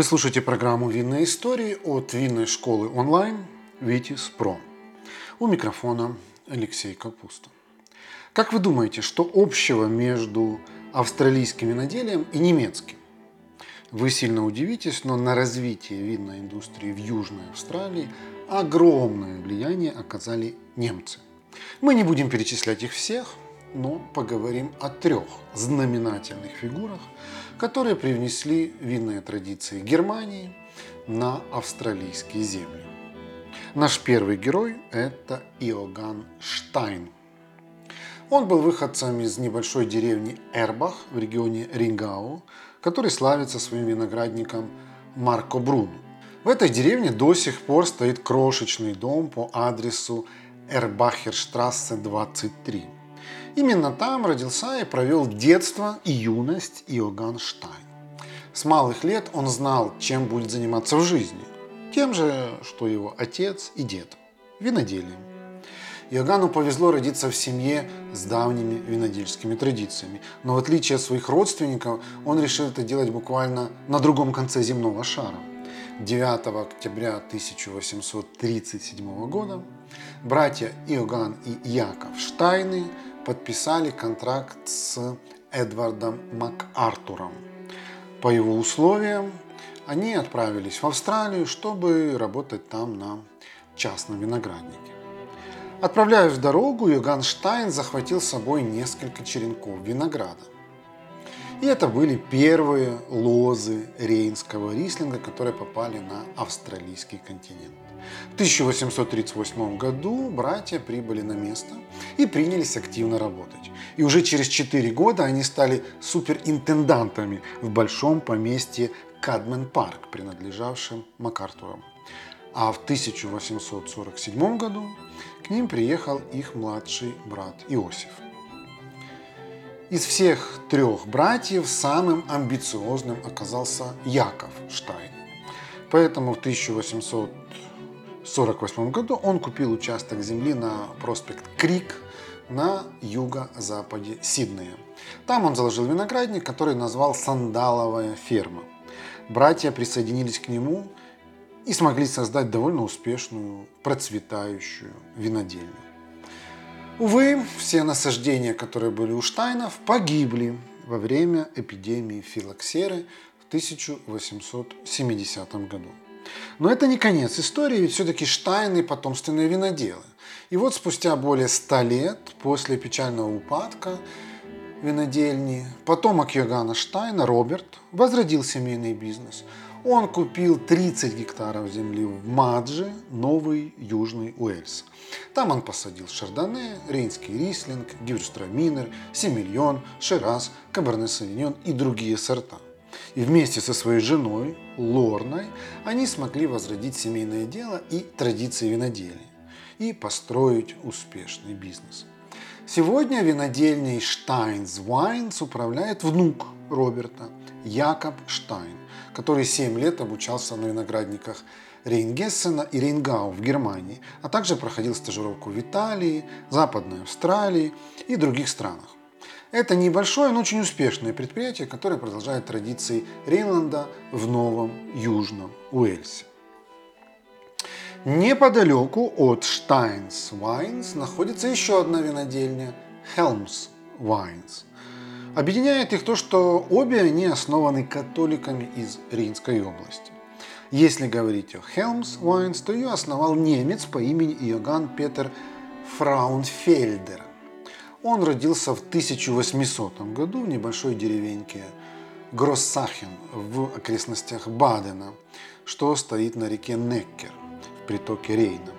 Вы слушаете программу «Винные истории» от винной школы онлайн «Витис Про». У микрофона Алексей Капуста. Как вы думаете, что общего между австралийским виноделием и немецким? Вы сильно удивитесь, но на развитие винной индустрии в Южной Австралии огромное влияние оказали немцы. Мы не будем перечислять их всех, но поговорим о трех знаменательных фигурах, которые привнесли винные традиции Германии на австралийские земли. Наш первый герой – это Иоганн Штайн. Он был выходцем из небольшой деревни Эрбах в регионе Рингау, который славится своим виноградником Марко Бруно. В этой деревне до сих пор стоит крошечный дом по адресу Эрбахерштрассе 23. Именно там родился и провел детство и юность Иоганн Штайн. С малых лет он знал, чем будет заниматься в жизни. Тем же, что его отец и дед – виноделием. Иоганну повезло родиться в семье с давними винодельскими традициями. Но в отличие от своих родственников, он решил это делать буквально на другом конце земного шара. 9 октября 1837 года братья Иоганн и Яков Штайны – подписали контракт с Эдвардом МакАртуром. По его условиям они отправились в Австралию, чтобы работать там на частном винограднике. Отправляясь в дорогу, Йоган Штайн захватил с собой несколько черенков винограда. И это были первые лозы рейнского рислинга, которые попали на австралийский континент. В 1838 году братья прибыли на место и принялись активно работать. И уже через 4 года они стали суперинтендантами в большом поместье Кадмен Парк, принадлежавшем МакАртурам. А в 1847 году к ним приехал их младший брат Иосиф. Из всех трех братьев самым амбициозным оказался Яков Штайн. Поэтому в 1800 1948 году он купил участок земли на проспект Крик на юго-западе Сиднея. Там он заложил виноградник, который назвал «Сандаловая ферма». Братья присоединились к нему и смогли создать довольно успешную, процветающую винодельню. Увы, все насаждения, которые были у Штайнов, погибли во время эпидемии филоксеры в 1870 году. Но это не конец истории, ведь все-таки Штайны потомственные виноделы. И вот спустя более ста лет после печального упадка винодельни, потомок Йогана Штайна, Роберт, возродил семейный бизнес. Он купил 30 гектаров земли в Мадже, Новый Южный Уэльс. Там он посадил шардоне, рейнский рислинг, гюрстраминер, семильон, шираз, каберне савиньон и другие сорта – и вместе со своей женой Лорной они смогли возродить семейное дело и традиции виноделия и построить успешный бизнес. Сегодня винодельней Штайнс Вайнс управляет внук Роберта, Якоб Штайн, который 7 лет обучался на виноградниках Рейнгессена и Рейнгау в Германии, а также проходил стажировку в Италии, Западной Австралии и других странах. Это небольшое, но очень успешное предприятие, которое продолжает традиции Рейнланда в Новом Южном Уэльсе. Неподалеку от Steins Wines находится еще одна винодельня Helms Wines. Объединяет их то, что обе они основаны католиками из Рейнской области. Если говорить о Helms Wines, то ее основал немец по имени Иоганн Петер Фраунфельдер. Он родился в 1800 году в небольшой деревеньке Гроссахен в окрестностях Бадена, что стоит на реке Неккер в притоке Рейна.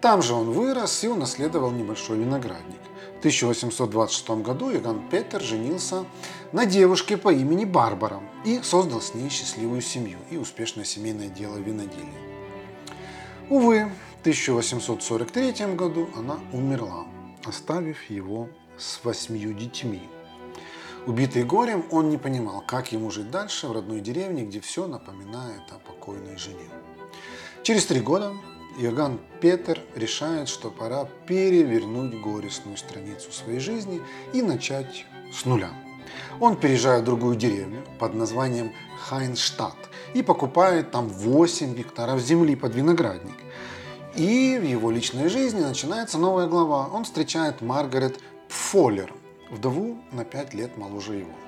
Там же он вырос и унаследовал небольшой виноградник. В 1826 году Иоганн Петер женился на девушке по имени Барбара и создал с ней счастливую семью и успешное семейное дело виноделия. Увы, в 1843 году она умерла оставив его с восьмью детьми. Убитый горем, он не понимал, как ему жить дальше в родной деревне, где все напоминает о покойной жене. Через три года Иоганн Петер решает, что пора перевернуть горестную страницу своей жизни и начать с нуля. Он переезжает в другую деревню под названием Хайнштадт и покупает там 8 гектаров земли под виноградник. И в его личной жизни начинается новая глава. Он встречает Маргарет Пфоллер, вдову на 5 лет моложе его.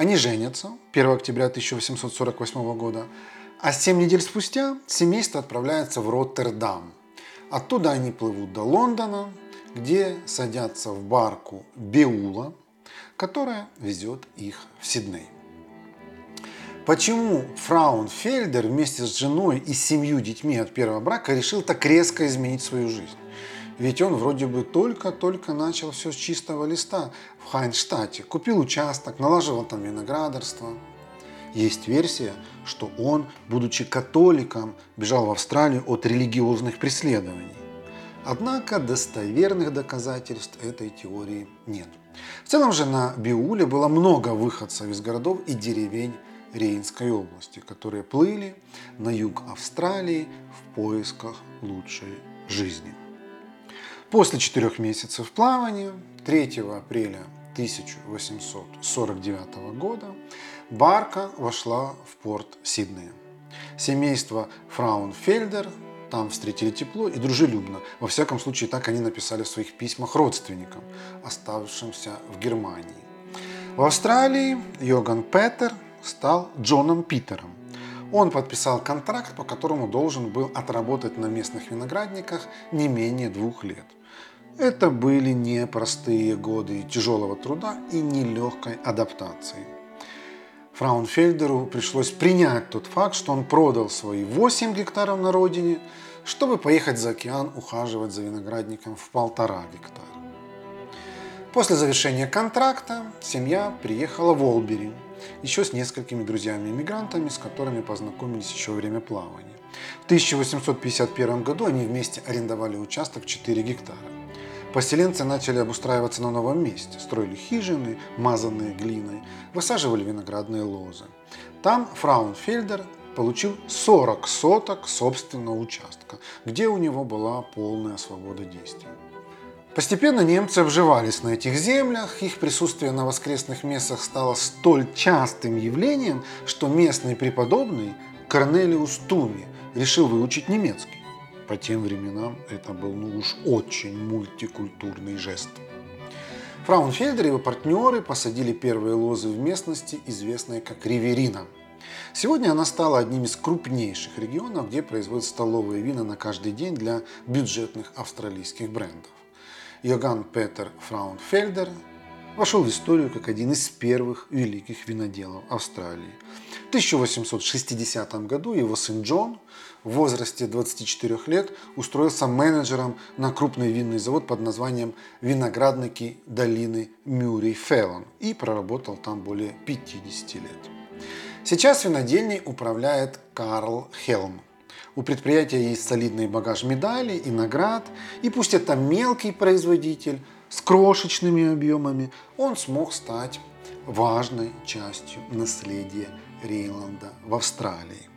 Они женятся 1 октября 1848 года, а 7 недель спустя семейство отправляется в Роттердам. Оттуда они плывут до Лондона, где садятся в барку Беула, которая везет их в Сидней. Почему Фраунфельдер вместе с женой и семью детьми от первого брака решил так резко изменить свою жизнь? Ведь он вроде бы только-только начал все с чистого листа в Хайнштадте. Купил участок, налаживал там виноградарство. Есть версия, что он, будучи католиком, бежал в Австралию от религиозных преследований. Однако достоверных доказательств этой теории нет. В целом же на Биуле было много выходцев из городов и деревень Рейнской области, которые плыли на юг Австралии в поисках лучшей жизни. После четырех месяцев плавания 3 апреля 1849 года барка вошла в порт Сиднея. Семейство Фраунфельдер там встретили тепло и дружелюбно. Во всяком случае, так они написали в своих письмах родственникам, оставшимся в Германии. В Австралии Йоган Петер стал Джоном Питером. Он подписал контракт, по которому должен был отработать на местных виноградниках не менее двух лет – это были непростые годы тяжелого труда и нелегкой адаптации. Фраунфельдеру пришлось принять тот факт, что он продал свои 8 гектаров на родине, чтобы поехать за океан ухаживать за виноградником в полтора гектара. После завершения контракта семья приехала в Олбери, еще с несколькими друзьями-иммигрантами, с которыми познакомились еще во время плавания. В 1851 году они вместе арендовали участок в 4 гектара. Поселенцы начали обустраиваться на новом месте, строили хижины, мазанные глиной, высаживали виноградные лозы. Там Фраунфельдер получил 40 соток собственного участка, где у него была полная свобода действий. Постепенно немцы обживались на этих землях, их присутствие на воскресных мессах стало столь частым явлением, что местный преподобный Корнелиус Туми решил выучить немецкий. По тем временам это был ну уж очень мультикультурный жест. Фраунфельдер и его партнеры посадили первые лозы в местности, известной как Риверина. Сегодня она стала одним из крупнейших регионов, где производят столовые вина на каждый день для бюджетных австралийских брендов. Йоган Петер Фраунфельдер вошел в историю как один из первых великих виноделов Австралии. В 1860 году его сын Джон в возрасте 24 лет устроился менеджером на крупный винный завод под названием «Виноградники долины Мюррей Феллон» и проработал там более 50 лет. Сейчас винодельней управляет Карл Хелм. У предприятия есть солидный багаж медалей и наград, и пусть это мелкий производитель с крошечными объемами, он смог стать важной частью наследия Рейнланда в Австралии.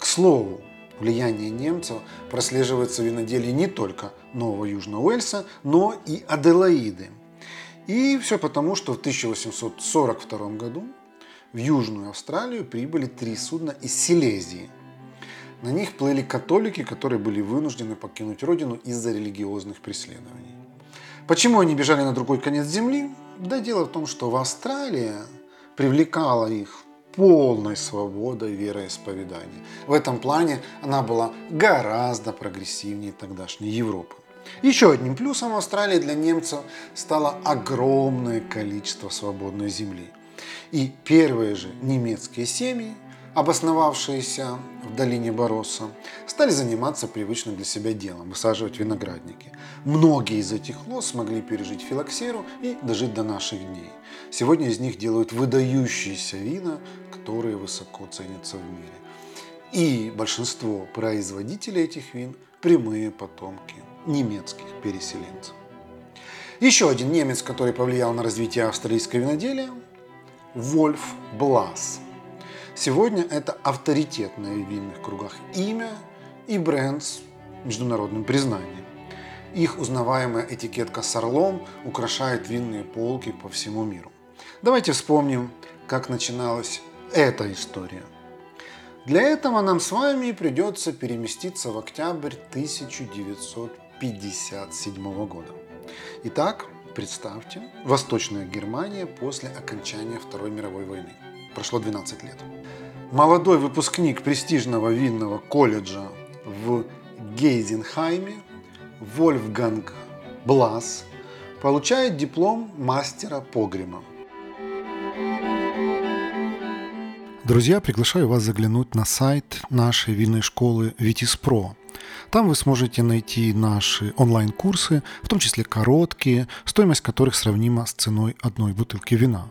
К слову, влияние немцев прослеживается в виноделии не только Нового Южного Уэльса, но и Аделаиды. И все потому, что в 1842 году в Южную Австралию прибыли три судна из Силезии. На них плыли католики, которые были вынуждены покинуть родину из-за религиозных преследований. Почему они бежали на другой конец земли? Да дело в том, что в Австралии привлекала их полной свободой вероисповедания. В этом плане она была гораздо прогрессивнее тогдашней Европы. Еще одним плюсом Австралии для немцев стало огромное количество свободной земли. И первые же немецкие семьи обосновавшиеся в долине Бороса, стали заниматься привычным для себя делом – высаживать виноградники. Многие из этих лоз смогли пережить филоксеру и дожить до наших дней. Сегодня из них делают выдающиеся вина, которые высоко ценятся в мире. И большинство производителей этих вин – прямые потомки немецких переселенцев. Еще один немец, который повлиял на развитие австралийского виноделия – Вольф Блас. Сегодня это авторитетное в винных кругах имя и бренд с международным признанием. Их узнаваемая этикетка с орлом украшает винные полки по всему миру. Давайте вспомним, как начиналась эта история. Для этого нам с вами придется переместиться в октябрь 1957 года. Итак, представьте, Восточная Германия после окончания Второй мировой войны. Прошло 12 лет. Молодой выпускник престижного винного колледжа в Гейзенхайме Вольфганг Блас получает диплом мастера погреба. Друзья, приглашаю вас заглянуть на сайт нашей винной школы Vitis.pro. Там вы сможете найти наши онлайн-курсы, в том числе короткие, стоимость которых сравнима с ценой одной бутылки вина.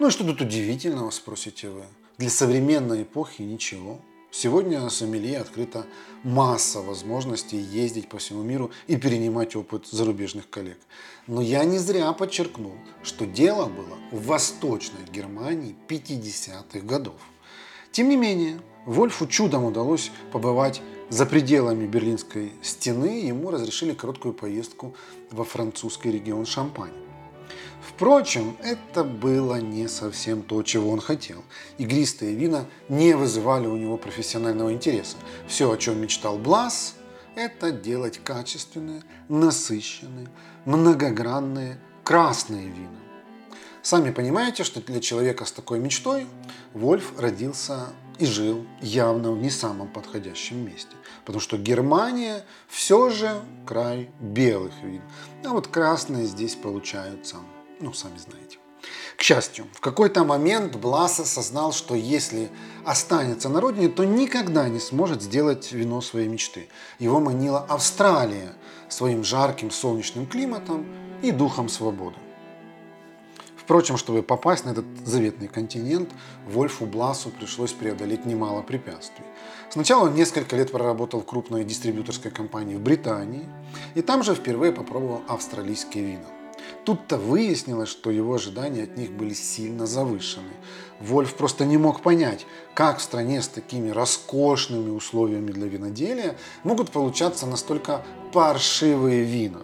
Ну и что тут удивительного, спросите вы? Для современной эпохи ничего. Сегодня на сомелье открыта масса возможностей ездить по всему миру и перенимать опыт зарубежных коллег. Но я не зря подчеркнул, что дело было в Восточной Германии 50-х годов. Тем не менее, Вольфу чудом удалось побывать за пределами Берлинской стены, ему разрешили короткую поездку во французский регион Шампань. Впрочем, это было не совсем то, чего он хотел. Игристые вина не вызывали у него профессионального интереса. Все, о чем мечтал Блас, это делать качественные, насыщенные, многогранные красные вина. Сами понимаете, что для человека с такой мечтой Вольф родился и жил явно в не самом подходящем месте. Потому что Германия все же край белых вин. А вот красные здесь получаются, ну, сами знаете. К счастью, в какой-то момент Блас осознал, что если останется на родине, то никогда не сможет сделать вино своей мечты. Его манила Австралия своим жарким солнечным климатом и духом свободы. Впрочем, чтобы попасть на этот заветный континент, Вольфу Бласу пришлось преодолеть немало препятствий. Сначала он несколько лет проработал в крупной дистрибьюторской компании в Британии, и там же впервые попробовал австралийские вина. Тут-то выяснилось, что его ожидания от них были сильно завышены. Вольф просто не мог понять, как в стране с такими роскошными условиями для виноделия могут получаться настолько паршивые вина.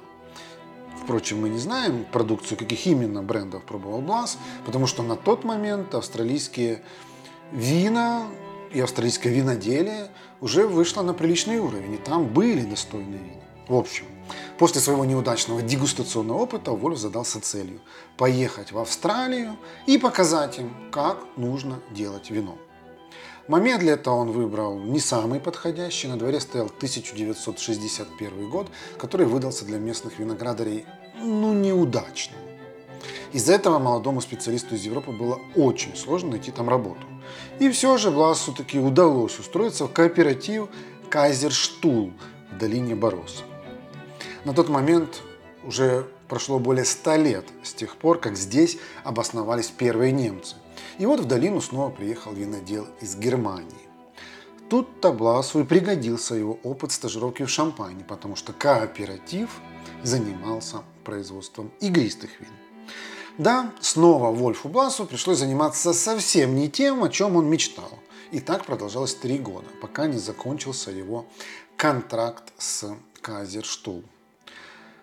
Впрочем, мы не знаем продукцию, каких именно брендов пробовал Блас, потому что на тот момент австралийские вина и австралийское виноделие уже вышло на приличный уровень, и там были достойные вина. В общем, после своего неудачного дегустационного опыта Вольф задался целью поехать в Австралию и показать им, как нужно делать вино. Момент для этого он выбрал не самый подходящий. На дворе стоял 1961 год, который выдался для местных виноградарей ну, неудачным. Из-за этого молодому специалисту из Европы было очень сложно найти там работу. И все же Власу таки удалось устроиться в кооператив Кайзерштул в долине Бороса. На тот момент уже прошло более ста лет с тех пор, как здесь обосновались первые немцы. И вот в долину снова приехал винодел из Германии. Тут-то Бласу и пригодился его опыт стажировки в Шампане, потому что кооператив занимался производством игристых вин. Да, снова Вольфу Бласу пришлось заниматься совсем не тем, о чем он мечтал. И так продолжалось три года, пока не закончился его контракт с Казерштул.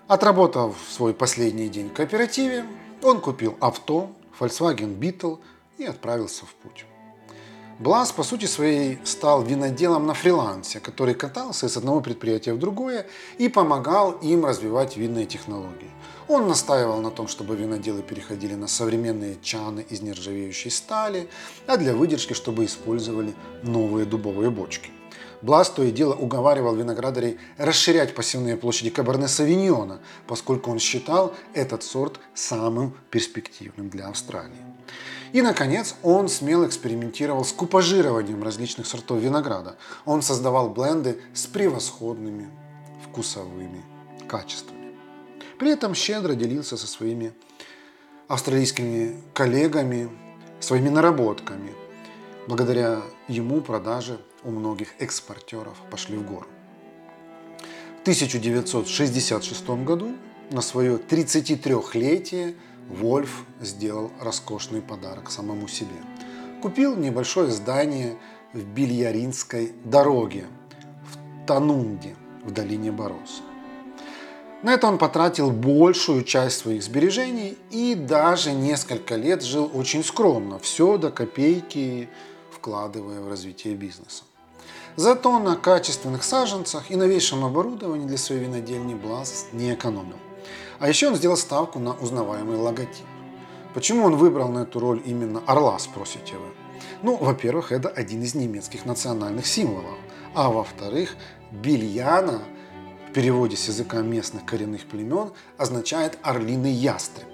Отработав свой последний день в кооперативе, он купил авто Volkswagen Beetle и отправился в путь. Блас, по сути своей, стал виноделом на фрилансе, который катался из одного предприятия в другое и помогал им развивать винные технологии. Он настаивал на том, чтобы виноделы переходили на современные чаны из нержавеющей стали, а для выдержки, чтобы использовали новые дубовые бочки. Блас то и дело уговаривал виноградарей расширять посевные площади Каберне Савиньона, поскольку он считал этот сорт самым перспективным для Австралии. И, наконец, он смело экспериментировал с купажированием различных сортов винограда. Он создавал бленды с превосходными вкусовыми качествами. При этом щедро делился со своими австралийскими коллегами своими наработками. Благодаря ему продажи у многих экспортеров пошли в гору. В 1966 году на свое 33-летие Вольф сделал роскошный подарок самому себе. Купил небольшое здание в Бильяринской дороге в Танунде в долине Борос. На это он потратил большую часть своих сбережений и даже несколько лет жил очень скромно, все до копейки вкладывая в развитие бизнеса. Зато на качественных саженцах и новейшем оборудовании для своей винодельни Блас не экономил. А еще он сделал ставку на узнаваемый логотип. Почему он выбрал на эту роль именно орла, спросите вы? Ну, во-первых, это один из немецких национальных символов. А во-вторых, бильяна в переводе с языка местных коренных племен означает орлиный ястреб.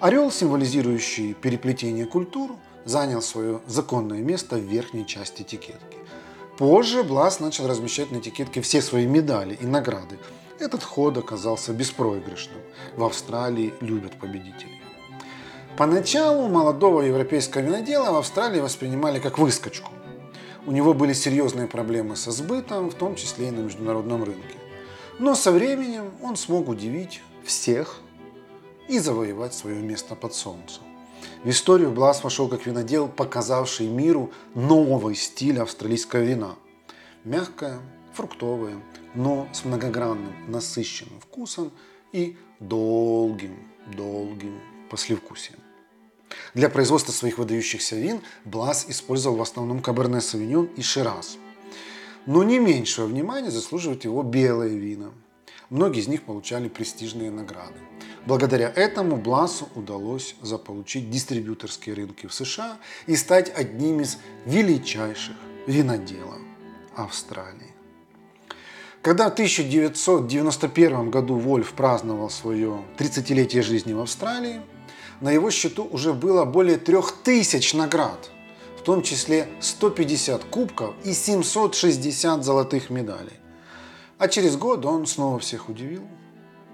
Орел, символизирующий переплетение культур, занял свое законное место в верхней части этикетки. Позже Блас начал размещать на этикетке все свои медали и награды. Этот ход оказался беспроигрышным. В Австралии любят победителей. Поначалу молодого европейского винодела в Австралии воспринимали как выскочку. У него были серьезные проблемы со сбытом, в том числе и на международном рынке. Но со временем он смог удивить всех и завоевать свое место под солнцем. В историю Блас вошел как винодел, показавший миру новый стиль австралийского вина. Мягкое, фруктовое, но с многогранным, насыщенным вкусом и долгим, долгим послевкусием. Для производства своих выдающихся вин Блас использовал в основном Каберне Савиньон и Шираз. Но не меньшего внимания заслуживают его белые вина. Многие из них получали престижные награды. Благодаря этому Бласу удалось заполучить дистрибьюторские рынки в США и стать одним из величайших виноделов Австралии. Когда в 1991 году Вольф праздновал свое 30-летие жизни в Австралии, на его счету уже было более 3000 наград, в том числе 150 кубков и 760 золотых медалей. А через год он снова всех удивил –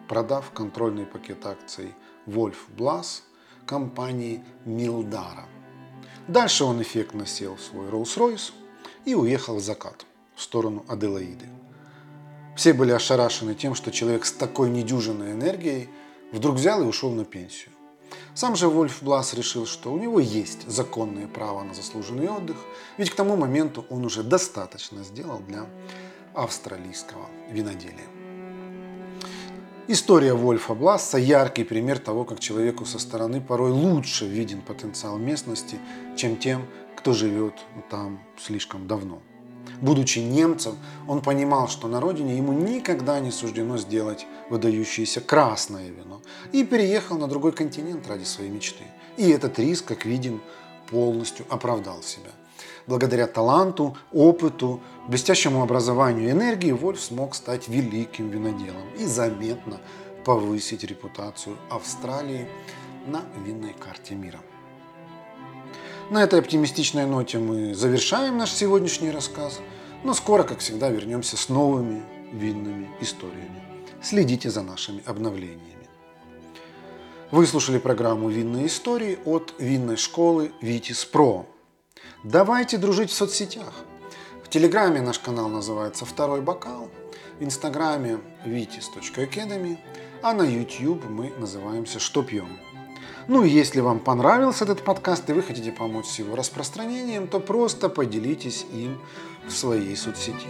продав контрольный пакет акций Wolf Blas компании Милдара. Дальше он эффектно сел в свой Rolls-Royce и уехал в закат, в сторону Аделаиды. Все были ошарашены тем, что человек с такой недюжинной энергией вдруг взял и ушел на пенсию. Сам же Вольф Блас решил, что у него есть законное право на заслуженный отдых, ведь к тому моменту он уже достаточно сделал для австралийского виноделия. История Вольфа Бласса – яркий пример того, как человеку со стороны порой лучше виден потенциал местности, чем тем, кто живет там слишком давно. Будучи немцем, он понимал, что на родине ему никогда не суждено сделать выдающееся красное вино, и переехал на другой континент ради своей мечты. И этот риск, как видим, полностью оправдал себя – Благодаря таланту, опыту, блестящему образованию и энергии Вольф смог стать великим виноделом и заметно повысить репутацию Австралии на винной карте мира. На этой оптимистичной ноте мы завершаем наш сегодняшний рассказ, но скоро, как всегда, вернемся с новыми винными историями. Следите за нашими обновлениями. Вы слушали программу «Винные истории» от винной школы «Витис Про». Давайте дружить в соцсетях. В Телеграме наш канал называется «Второй бокал», в Инстаграме vitis.academy, а на YouTube мы называемся «Что пьем?». Ну если вам понравился этот подкаст и вы хотите помочь с его распространением, то просто поделитесь им в своей соцсети.